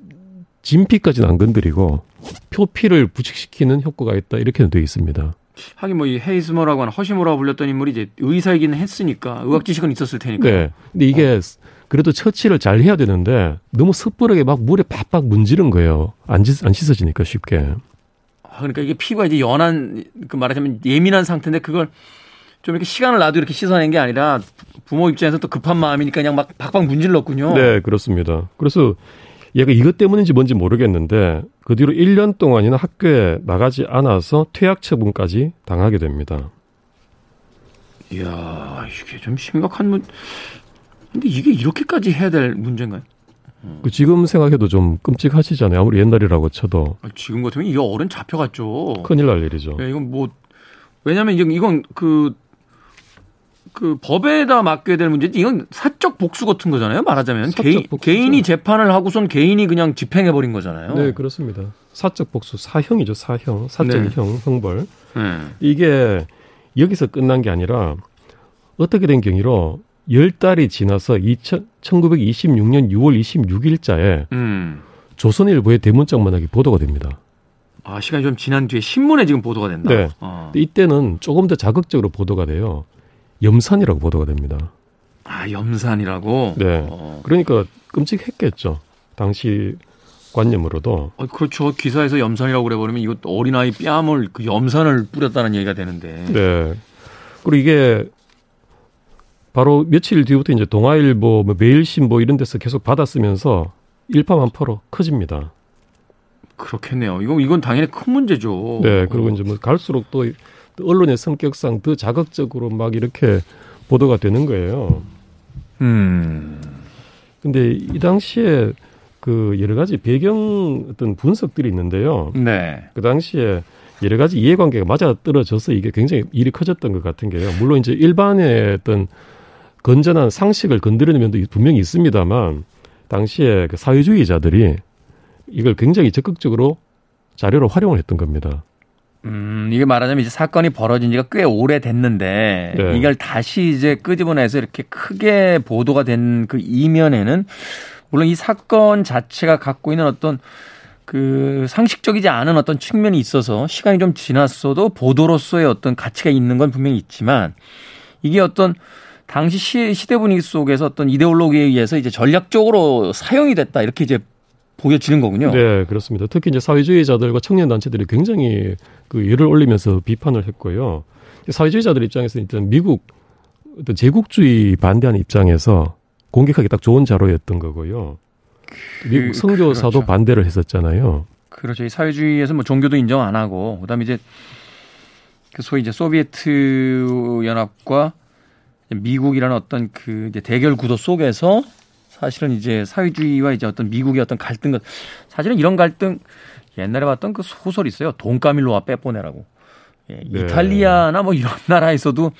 진피까지는 안 건드리고 표피를 부식시키는 효과가 있다 이렇게는 되어 있습니다. 하긴 뭐 이 헤이즈머라고 하는 허시모라고 불렸던 인물이 이제 의사이기는 했으니까 의학 지식은 있었을 테니까. 네. 근데 이게 어. 그래도 처치를 잘 해야 되는데 너무 섣부르게 막 물에 팍팍 문지른 거예요. 안, 씻, 안 씻어지니까 쉽게. 아, 그러니까 이게 피부가 이제 연한 그 말하자면 예민한 상태인데 그걸 좀 이렇게 시간을 놔도 이렇게 씻어낸 게 아니라 부모 입장에서 또 급한 마음이니까 그냥 막 박박 문질렀군요. 네, 그렇습니다. 그래서 얘가 이것 때문인지 뭔지 모르겠는데 그 뒤로 1년 동안이나 학교에 나가지 않아서 퇴학 처분까지 당하게 됩니다. 이야, 이게 좀 심각한 문. 근데 이게 이렇게까지 해야 될 문제인가요? 그 지금 생각해도 좀 끔찍하시잖아요. 아무리 옛날이라고 쳐도. 아, 지금 같으면 이거 어른 잡혀갔죠. 큰일 날 일이죠. 네, 이건 뭐 왜냐하면 이건 그 그 법에다 맡겨야 될 문제지 이건 사적 복수 같은 거잖아요. 말하자면 개인, 개인이 재판을 하고선 개인이 그냥 집행해 버린 거잖아요. 네, 그렇습니다. 사적 복수 사형이죠. 사형, 사적 네. 형, 형벌. 네. 이게 여기서 끝난 게 아니라 어떻게 된 경위로 열 달이 지나서 2000, 1926년 6월 26일자에 음. 조선일보의 대문짝만하게 보도가 됩니다. 아, 시간이 좀 지난 뒤에 신문에 지금 보도가 된다. 네. 어. 이때는 조금 더 자극적으로 보도가 돼요. 염산이라고 보도가 됩니다. 아, 염산이라고? 네. 어. 그러니까 끔찍했겠죠. 당시 관념으로도. 어, 그렇죠. 기사에서 염산이라고 그래버리면 이거 어린아이 뺨을 그 염산을 뿌렸다는 얘기가 되는데. 네. 그리고 이게 바로 며칠 뒤부터 이제 동아일보, 뭐 매일신보 이런 데서 계속 받았으면서 일파만파로 커집니다. 그렇겠네요. 이건 이건 당연히 큰 문제죠. 네. 그리고 어. 이제 뭐 갈수록 또 언론의 성격상 더 자극적으로 막 이렇게 보도가 되는 거예요. 음. 근데 이 당시에 그 여러 가지 배경 어떤 분석들이 있는데요. 네. 그 당시에 여러 가지 이해관계가 맞아 떨어져서 이게 굉장히 일이 커졌던 것 같은 게요. 물론 이제 일반의 어떤 건전한 상식을 건드리는 면도 분명히 있습니다만 당시에 그 사회주의자들이 이걸 굉장히 적극적으로 자료로 활용을 했던 겁니다. 음, 이게 말하자면 이제 사건이 벌어진 지가 꽤 오래 됐는데 네. 이걸 다시 이제 끄집어내서 이렇게 크게 보도가 된 그 이면에는 물론 이 사건 자체가 갖고 있는 어떤 그 상식적이지 않은 어떤 측면이 있어서 시간이 좀 지났어도 보도로서의 어떤 가치가 있는 건 분명히 있지만 이게 어떤 당시 시, 시대 분위기 속에서 어떤 이데올로기에 의해서 이제 전략적으로 사용이 됐다 이렇게 이제 보여지는 거군요. 네, 그렇습니다. 특히 이제 사회주의자들과 청년 단체들이 굉장히 그 열을 올리면서 비판을 했고요. 사회주의자들 입장에서 일단 미국 어떤 제국주의 반대하는 입장에서 공격하기 딱 좋은 자료였던 거고요. 그, 미국 선교사도 그렇죠. 반대를 했었잖아요. 그렇죠. 이 사회주의에서 뭐 종교도 인정 안 하고 그다음에 이제 그 소위 이제 소비에트 연합과 미국이라는 어떤 그 이제 대결 구도 속에서 사실은 이제 사회주의와 이제 어떤 미국의 어떤 갈등 것 사실은 이런 갈등 옛날에 봤던 그 소설 있어요. 돈까밀로와 빼보내라고. 예, 네. 이탈리아나 뭐 이런 나라에서도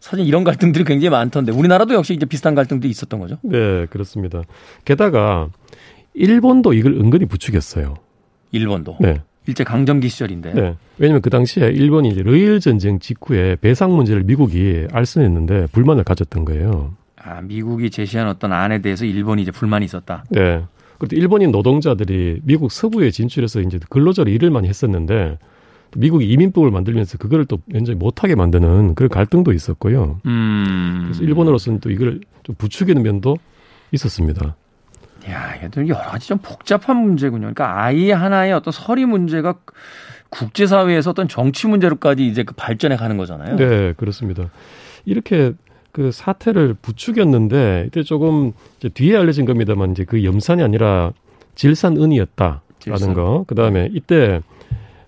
사실 이런 갈등들이 굉장히 많던데 우리나라도 역시 이제 비슷한 갈등들이 있었던 거죠. 네, 그렇습니다. 게다가 일본도 이걸 은근히 부추겼어요. 일본도. 네. 일제 강점기 시절인데. 네. 왜냐면 그 당시에 일본이 이제 러일 전쟁 직후에 배상 문제를 미국이 알선했는데 불만을 가졌던 거예요. 아, 미국이 제시한 어떤 안에 대해서 일본이 이제 불만이 있었다. 네. 그때 일본인 노동자들이 미국 서부에 진출해서 이제 근로자로 일을 많이 했었는데 미국이 이민법을 만들면서 그거를 또 완전히 못하게 만드는 그런 갈등도 있었고요. 음. 그래서 일본으로서는 또 이걸 좀 부추기는 면도 있었습니다. 야, 이게 여러 가지 좀 복잡한 문제군요. 그러니까 아이 하나의 어떤 서리 문제가 국제사회에서 어떤 정치 문제로까지 이제 그 발전해 가는 거잖아요. 네, 그렇습니다. 이렇게 그 사태를 부추겼는데 이때 조금 이제 뒤에 알려진 겁니다만 이제 그 염산이 아니라 질산은이었다라는 질산. 거. 그 다음에 이때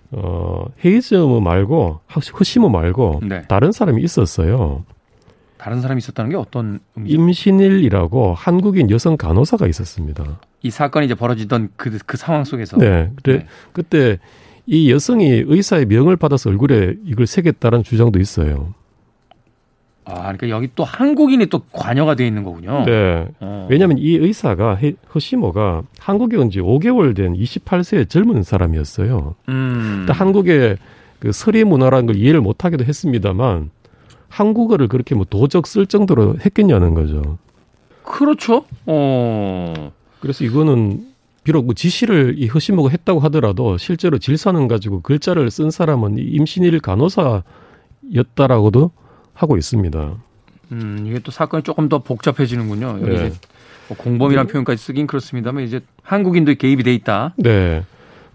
어 헤이즈무 말고 허시모 말고 네. 다른 사람이 있었어요. 다른 사람이 있었다는 게 어떤 의미죠? 임신일이라고 한국인 여성 간호사가 있었습니다. 이 사건이 이제 벌어지던 그, 그 상황 속에서. 네. 그래, 네. 그때 이 여성이 의사의 명을 받아서 얼굴에 이걸 새겼다는 주장도 있어요. 아, 그러니까 여기 또 한국인이 또 관여가 돼 있는 거군요. 네. 어. 왜냐하면 이 의사가 허시모가 한국에 온 지 5개월 된 28세의 젊은 사람이었어요. 음. 한국의 그 서리 문화라는 걸 이해를 못하기도 했습니다만 한국어를 그렇게 뭐 도적 쓸 정도로 했겠냐는 거죠. 그렇죠. 어. 그래서 이거는 비록 뭐 지시를 이 허시모가 했다고 하더라도 실제로 질서는 가지고 글자를 쓴 사람은 임신일 간호사였다라고도 하고 있습니다. 음, 이게 또 사건이 조금 더 복잡해지는군요. 여기 네. 이제 뭐 공범이라는 네. 표현까지 쓰긴 그렇습니다만 이제 한국인도 개입이 돼 있다. 네.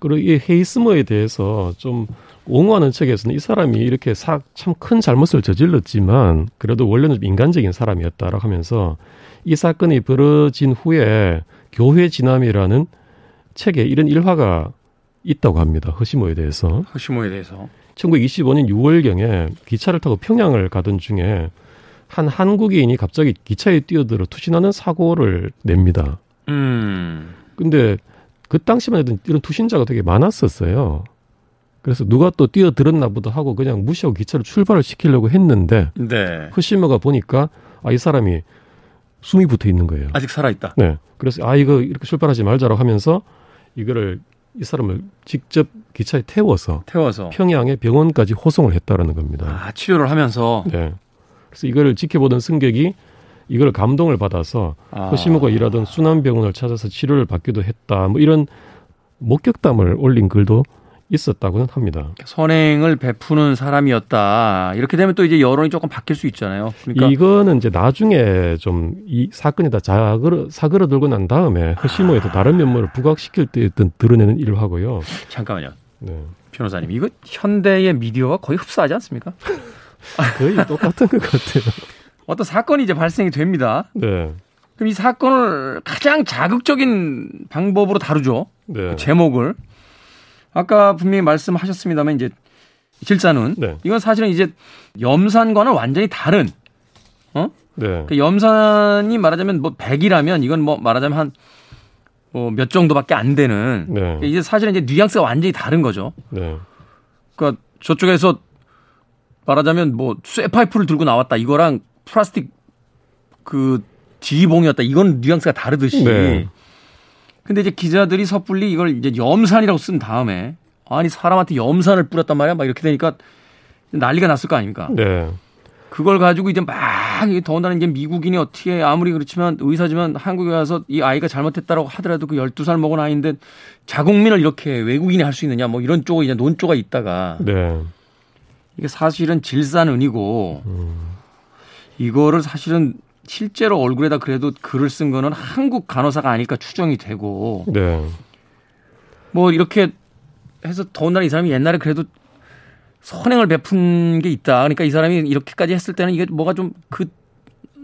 그리고 이 헤이스머에 대해서 좀 옹호하는 측에서는 이 사람이 이렇게 참 큰 잘못을 저질렀지만 그래도 원래는 좀 인간적인 사람이었다라고 하면서 이 사건이 벌어진 후에 교회 진남이라는 책에 이런 일화가 있다고 합니다. 허시모에 대해서. 허시모에 대해서. 1925년 6월경에 기차를 타고 평양을 가던 중에 한 한국인이 갑자기 기차에 뛰어들어 투신하는 사고를 냅니다. 음. 근데 그 당시만 해도 이런 투신자가 되게 많았었어요. 그래서 누가 또 뛰어들었나 보다 하고 그냥 무시하고 기차를 출발을 시키려고 했는데 네. 허시머가 보니까 아 이 사람이 숨이 붙어 있는 거예요. 아직 살아 있다. 네. 그래서 아 이거 이렇게 출발하지 말자라고 하면서 이거를 이 사람을 직접 기차에 태워서 태워서 평양의 병원까지 호송을 했다라는 겁니다. 아, 치료를 하면서 네. 그래서 이거를 지켜보던 승객이 이걸 감동을 받아서 아. 허시무가 일하던 순환병원을 찾아서 치료를 받기도 했다. 뭐 이런 목격담을 올린 글도 있었다고는 합니다. 선행을 베푸는 사람이었다. 이렇게 되면 또 이제 여론이 조금 바뀔 수 있잖아요. 그러니까 이거는 이제 나중에 좀 이 사건이 다 자그러, 사그러들고 난 다음에 허시모에서 아. 다른 면모를 부각시킬 때 어떤 드러내는 일을 하고요. 잠깐만요. 네. 변호사님, 이거 현대의 미디어와 거의 흡사하지 않습니까? 거의 똑같은 것 같아요. 어떤 사건이 이제 발생이 됩니다. 네. 그럼 이 사건을 가장 자극적인 방법으로 다루죠. 네. 그 제목을. 아까 분명히 말씀하셨습니다만 이제 질산은 네. 이건 사실은 이제 염산과는 완전히 다른 어? 네. 그 염산이 말하자면 뭐 100이라면 이건 뭐 말하자면 한 뭐몇 정도밖에 안 되는 네. 그러니까 이제 사실은 이제 뉘앙스가 완전히 다른 거죠. 네. 그러니까 저쪽에서 말하자면 뭐 쇠파이프를 들고 나왔다 이거랑 플라스틱 그 지봉이었다 이건 뉘앙스가 다르듯이 네. 근데 이제 기자들이 섣불리 이걸 이제 염산이라고 쓴 다음에 아니 사람한테 염산을 뿌렸단 말이야. 막 이렇게 되니까 난리가 났을 거 아닙니까? 네. 그걸 가지고 이제 막 더군다나 이제 미국인이 어떻게 아무리 그렇지만 의사지만 한국에 와서 이 아이가 잘못했다라고 하더라도 그 12살 먹은 아이인데 자국민을 이렇게 외국인이 할 수 있느냐 뭐 이런 쪽에 이제 논조가 있다가 네. 이게 사실은 질산은이고 음. 이거를 사실은 실제로 얼굴에다 그래도 글을 쓴 거는 한국 간호사가 아닐까 추정이 되고 네. 뭐 이렇게 해서 더군다나 이 사람이 옛날에 그래도 선행을 베푼 게 있다. 그러니까 이 사람이 이렇게까지 했을 때는 이게 뭐가 좀 그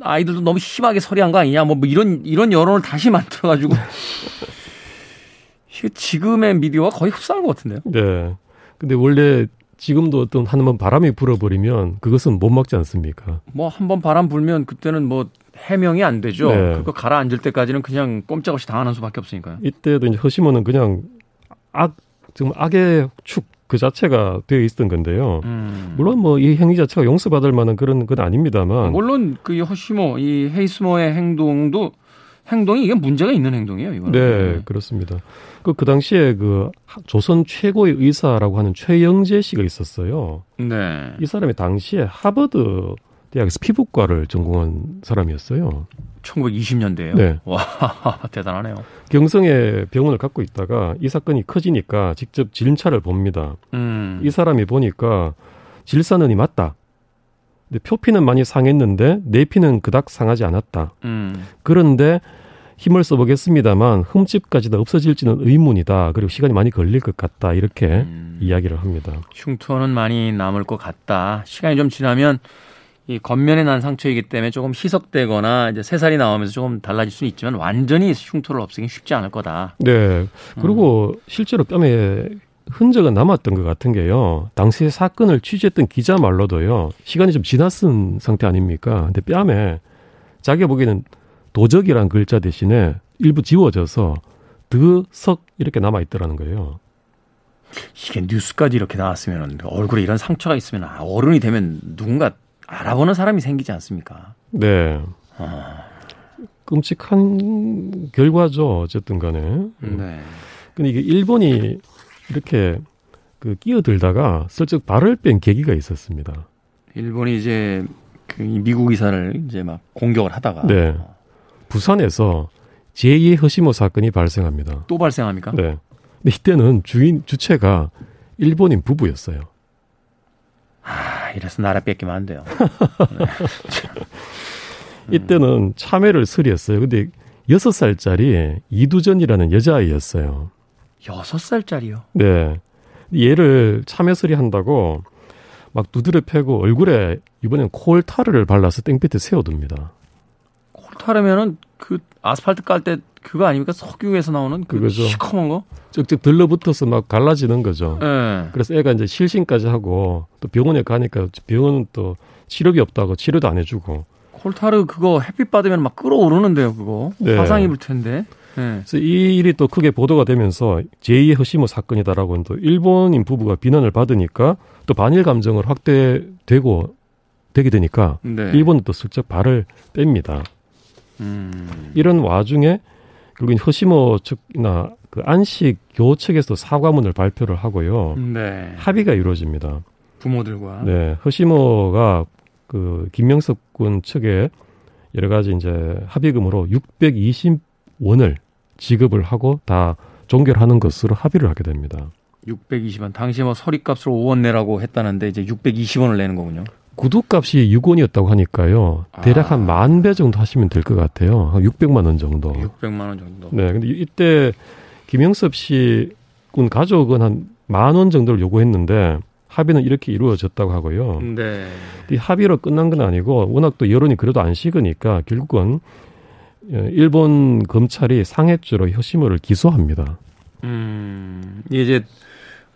아이들도 너무 심하게 서리한 거 아니냐. 뭐, 뭐 이런 이런 여론을 다시 만들어 가지고 지금의 미디어와 거의 흡사한 것 같은데요. 네. 근데 원래 지금도 어떤 한 번 바람이 불어버리면 그것은 못 막지 않습니까? 뭐 한 번 바람 불면 그때는 뭐 해명이 안 되죠. 네. 그거 가라앉을 때까지는 그냥 꼼짝없이 당하는 수밖에 없으니까요. 이때도 이제 허시모는 그냥 악 지금 악의 축 그 자체가 되어 있었던 건데요. 음. 물론 뭐 이 행위 자체가 용서받을 만한 그런 건 아닙니다만. 물론 그 허시모 이 헤이스모의 행동도 행동이 이게 문제가 있는 행동이에요, 이거는. 네, 그렇습니다. 그, 그 당시에 그 조선 최고의 의사라고 하는 최영재 씨가 있었어요. 네. 이 사람이 당시에 하버드 대학에서 피부과를 전공한 사람이었어요. 1920년대에요? 네. 와, 대단하네요. 경성에 병원을 갖고 있다가 이 사건이 커지니까 직접 진찰을 봅니다. 음. 이 사람이 보니까 질산은이 맞다. 근데 표피는 많이 상했는데 내피는 그닥 상하지 않았다. 음. 그런데 힘을 써보겠습니다만 흠집까지 다 없어질지는 의문이다. 그리고 시간이 많이 걸릴 것 같다. 이렇게 음. 이야기를 합니다. 흉터는 많이 남을 것 같다. 시간이 좀 지나면 이 겉면에 난 상처이기 때문에 조금 희석되거나 이제 새살이 나오면서 조금 달라질 수는 있지만 완전히 흉터를 없애기 쉽지 않을 거다. 네. 그리고 음. 실제로 뺨에 흔적은 남았던 것 같은 게요. 당시 사건을 취재했던 기자 말로도요. 시간이 좀 지났은 상태 아닙니까? 근데 뺨에 자기가 보기에는 도적이란 글자 대신에 일부 지워져서 드석 이렇게 남아 있더라는 거예요. 이게 뉴스까지 이렇게 나왔으면 얼굴에 이런 상처가 있으면 어른이 되면 누군가 알아보는 사람이 생기지 않습니까? 네. 아. 끔찍한 결과죠. 어쨌든 간에. 네. 근데 이게 일본이 이렇게 그 끼어들다가 슬쩍 발을 뺀 계기가 있었습니다. 일본이 이제 그 미국 이사를 이제 막 공격을 하다가 네. 부산에서 제2의 허시모 사건이 발생합니다. 또 발생합니까? 네. 근데 이때는 주인 주체가 일본인 부부였어요. 아, 이래서 나라 뺏기면 안 돼요. 네. 이때는 참외를 수리했어요. 근데 여섯 살짜리 이두전이라는 여자아이였어요. 여섯 살짜리요? 네. 얘를 참외 수리한다고 막 두드려 패고 얼굴에 이번엔 콜타르를 발라서 땡볕에 세워둡니다. 콜타르면은 그 아스팔트 깔 때 그거 아닙니까? 석유에서 나오는 그 그거죠. 시커먼 거? 쭉쭉 들러붙어서 막 갈라지는 거죠. 네. 그래서 애가 이제 실신까지 하고 또 병원에 가니까 병원은 또 치료비 없다고 치료도 안 해주고. 콜타르 그거 햇빛 받으면 막 끓어오르는데요, 그거. 네. 화상 입을 텐데. 네. 그래서 이 일이 또 크게 보도가 되면서 제2의 허시모 사건이다라고 또 일본인 부부가 비난을 받으니까 또 반일 감정을 확대되고 되게 되니까 네. 일본은 또 슬쩍 발을 뺍니다. 음. 이런 와중에 결국 허시모 측이나 그 안식 교 측에서 사과문을 발표를 하고요. 네. 합의가 이루어집니다. 부모들과. 네. 허시모가 그 김명석 군 측에 여러 가지 이제 합의금으로 620원을 지급을 하고 다 종결하는 것으로 합의를 하게 됩니다. 620원. 당시 뭐 서리값으로 5원 내라고 했다는데 이제 620원을 내는 거군요. 구두값이 6원이었다고 하니까요. 대략 아. 한만 배 정도 하시면 될 것 같아요. 한 600만 원 정도. 600만 원 정도. 네. 근데 이때 김영섭 씨군 가족은 한 만 원 정도를 요구했는데 합의는 이렇게 이루어졌다고 하고요. 네. 이 합의로 끝난 건 아니고 워낙 또 여론이 그래도 안 식으니까 결국은 어, 일본 검찰이 상해죄로 효시모를 기소합니다. 음, 이제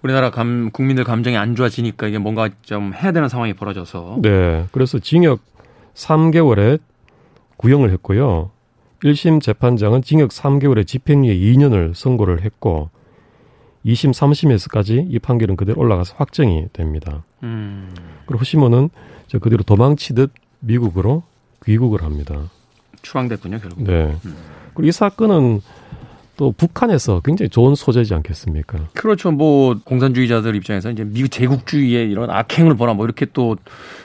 우리나라 감, 국민들 감정이 안 좋아지니까 이게 뭔가 좀 해야 되는 상황이 벌어져서. 네. 그래서 징역 3개월에 구형을 했고요. 1심 재판장은 징역 3개월에 집행유예 2년을 선고를 했고 2심, 3심에서까지 이 판결은 그대로 올라가서 확정이 됩니다. 음. 그리고 호시모는 저 그대로 도망치듯 미국으로 귀국을 합니다. 추방됐군요, 결국. 네. 음. 그리고 이 사건은 또 북한에서 굉장히 좋은 소재지 않겠습니까? 그렇죠. 뭐 공산주의자들 입장에서 이제 미국 제국주의의 이런 악행을 보나 뭐 이렇게 또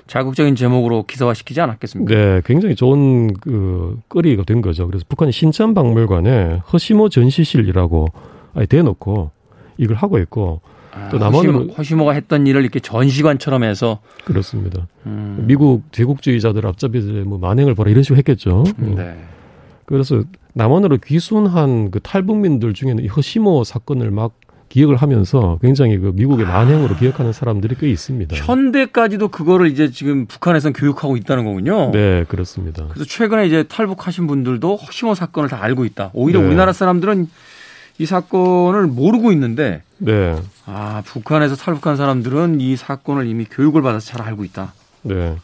자극적인 제목으로 기사화시키지 않았겠습니까? 네, 굉장히 좋은 그 거리가 된 거죠. 그래서 북한이 신천 박물관에 허시모 전시실이라고 아예 대놓고 이걸 하고 있고 또 아, 남원으로 허시모, 가 했던 일을 이렇게 전시관처럼 해서 그렇습니다. 음. 미국 제국주의자들 앞잡이 뭐 만행을 보라 이런 식으로 했겠죠. 네. 그래서 남원으로 귀순한 그 탈북민들 중에는 이 허시모 사건을 막 기억을 하면서 굉장히 그 미국의 아. 만행으로 아, 기억하는 사람들이 꽤 있습니다. 현대까지도 그거를 이제 지금 북한에서는 교육하고 있다는 거군요. 네, 그렇습니다. 그래서 최근에 이제 탈북하신 분들도 허시모 사건을 다 알고 있다. 오히려 네. 우리나라 사람들은 이 사건을 모르고 있는데 네. 아, 북한에서 탈북한 사람들은 이 사건을 이미 교육을 받아서 잘 알고 있다. 네.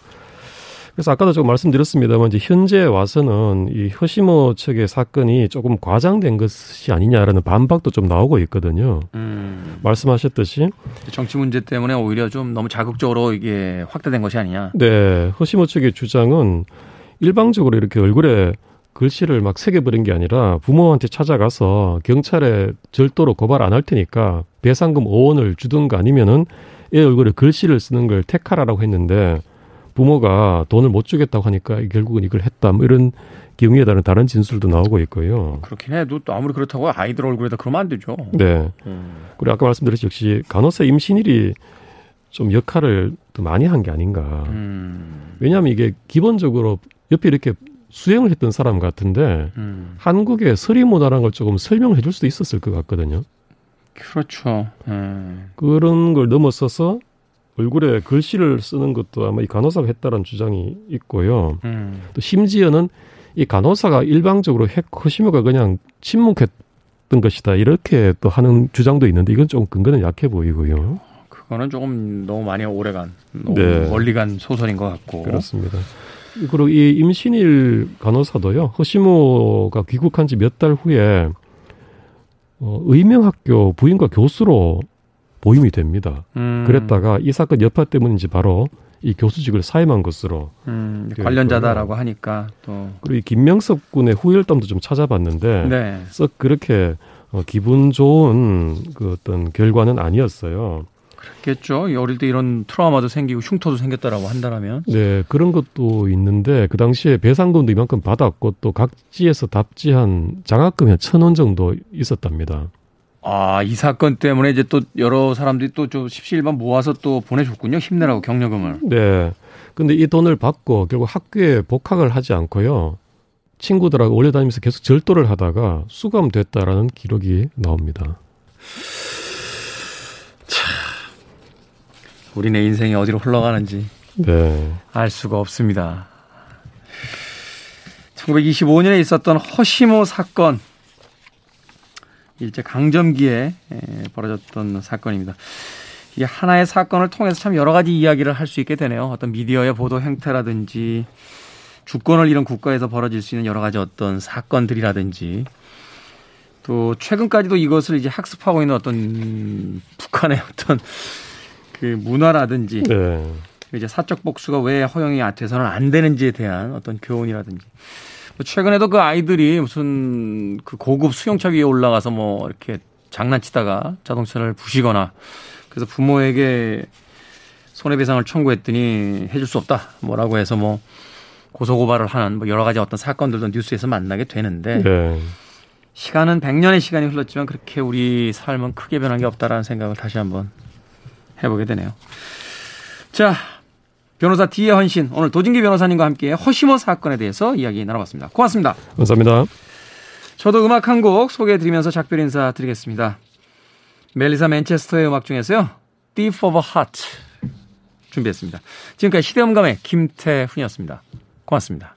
그래서 아까도 조금 말씀드렸습니다만 이제 현재 와서는 이 허시모 측의 사건이 조금 과장된 것이 아니냐라는 반박도 좀 나오고 있거든요. 음. 말씀하셨듯이 정치 문제 때문에 오히려 좀 너무 자극적으로 이게 확대된 것이 아니냐. 네, 허시모 측의 주장은 일방적으로 이렇게 얼굴에 글씨를 막 새겨버린 게 아니라 부모한테 찾아가서 경찰에 절도로 고발 안 할 테니까 배상금 5원을 주든가 아니면은 애 얼굴에 글씨를 쓰는 걸 택하라라고 했는데 부모가 돈을 못 주겠다고 하니까 결국은 이걸 했다. 뭐 이런 경우에 따른 다른 진술도 나오고 있고요. 그렇긴 해도 또 아무리 그렇다고 아이들 얼굴에다 그러면 안 되죠. 네. 음. 그리고 아까 말씀드렸듯이 역시 간호사 임신일이 좀 역할을 더 많이 한 게 아닌가. 음. 왜냐하면 이게 기본적으로 옆에 이렇게 수행을 했던 사람 같은데 음. 한국의 서리 문화라는 걸 조금 설명을 해줄 수도 있었을 것 같거든요. 그렇죠. 음. 그런 걸 넘어서서 얼굴에 글씨를 쓰는 것도 아마 이 간호사가 했다는 주장이 있고요. 음. 또 심지어는 이 간호사가 일방적으로 핵허시모가 그냥 침묵했던 것이다 이렇게 또 하는 주장도 있는데 이건 좀 근거는 약해 보이고요. 그거는 조금 너무 많이 오래간 너무 네. 멀리 간 소설인 것 같고 그렇습니다. 그리고 이 임신일 간호사도요. 허시모가 귀국한 지 몇 달 후에 어, 의명학교 부인과 교수로 보임이 됩니다. 음. 그랬다가 이 사건 여파 때문인지 바로 이 교수직을 사임한 것으로 음, 관련자다라고 하니까 또 그리고 이 김명섭 군의 후일담도 좀 찾아봤는데 네. 썩 그렇게 어, 기분 좋은 그 어떤 결과는 아니었어요. 그렇겠죠. 어릴 때 이런 트라우마도 생기고 흉터도 생겼다라고 한다면. 네, 그런 것도 있는데 그 당시에 배상금도 이만큼 받았고 또 각지에서 답지한 장학금이 한 천 원 정도 있었답니다. 아, 이 사건 때문에 이제 또 여러 사람들이 또 좀 십시일반 모아서 또 보내줬군요. 힘내라고 격려금을. 네. 근데 이 돈을 받고 결국 학교에 복학을 하지 않고요. 친구들하고 올려다니면서 계속 절도를 하다가 수감됐다라는 기록이 나옵니다. 우리네 인생이 어디로 흘러가는지 네. 알 수가 없습니다. 1925년에 있었던 허시모 사건 일제 강점기에 벌어졌던 사건입니다. 이 하나의 사건을 통해서 참 여러 가지 이야기를 할 수 있게 되네요. 어떤 미디어의 보도 행태라든지 주권을 잃은 국가에서 벌어질 수 있는 여러 가지 어떤 사건들이라든지 또 최근까지도 이것을 이제 학습하고 있는 어떤 북한의 어떤 그 문화라든지 네. 이제 사적 복수가 왜 허용이 돼서는 안 되는지에 대한 어떤 교훈이라든지 뭐 최근에도 그 아이들이 무슨 그 고급 수용차 위에 올라가서 뭐 이렇게 장난치다가 자동차를 부시거나 그래서 부모에게 손해배상을 청구했더니 해줄 수 없다 뭐라고 해서 뭐 고소고발을 하는 뭐 여러 가지 어떤 사건들도 뉴스에서 만나게 되는데 네. 시간은 100년의 시간이 흘렀지만 그렇게 우리 삶은 크게 변한 게 없다라는 생각을 다시 한번 해보게 되네요. 자, 변호사 디에 헌신 오늘 도진기 변호사님과 함께 허시모 사건에 대해서 이야기 나눠봤습니다. 고맙습니다. 감사합니다. 저도 음악 한 곡 소개해드리면서 작별 인사 드리겠습니다. 멜리사 맨체스터의 음악 중에서요. Deep of a Heart 준비했습니다. 지금까지 시대음감의 김태훈이었습니다. 고맙습니다.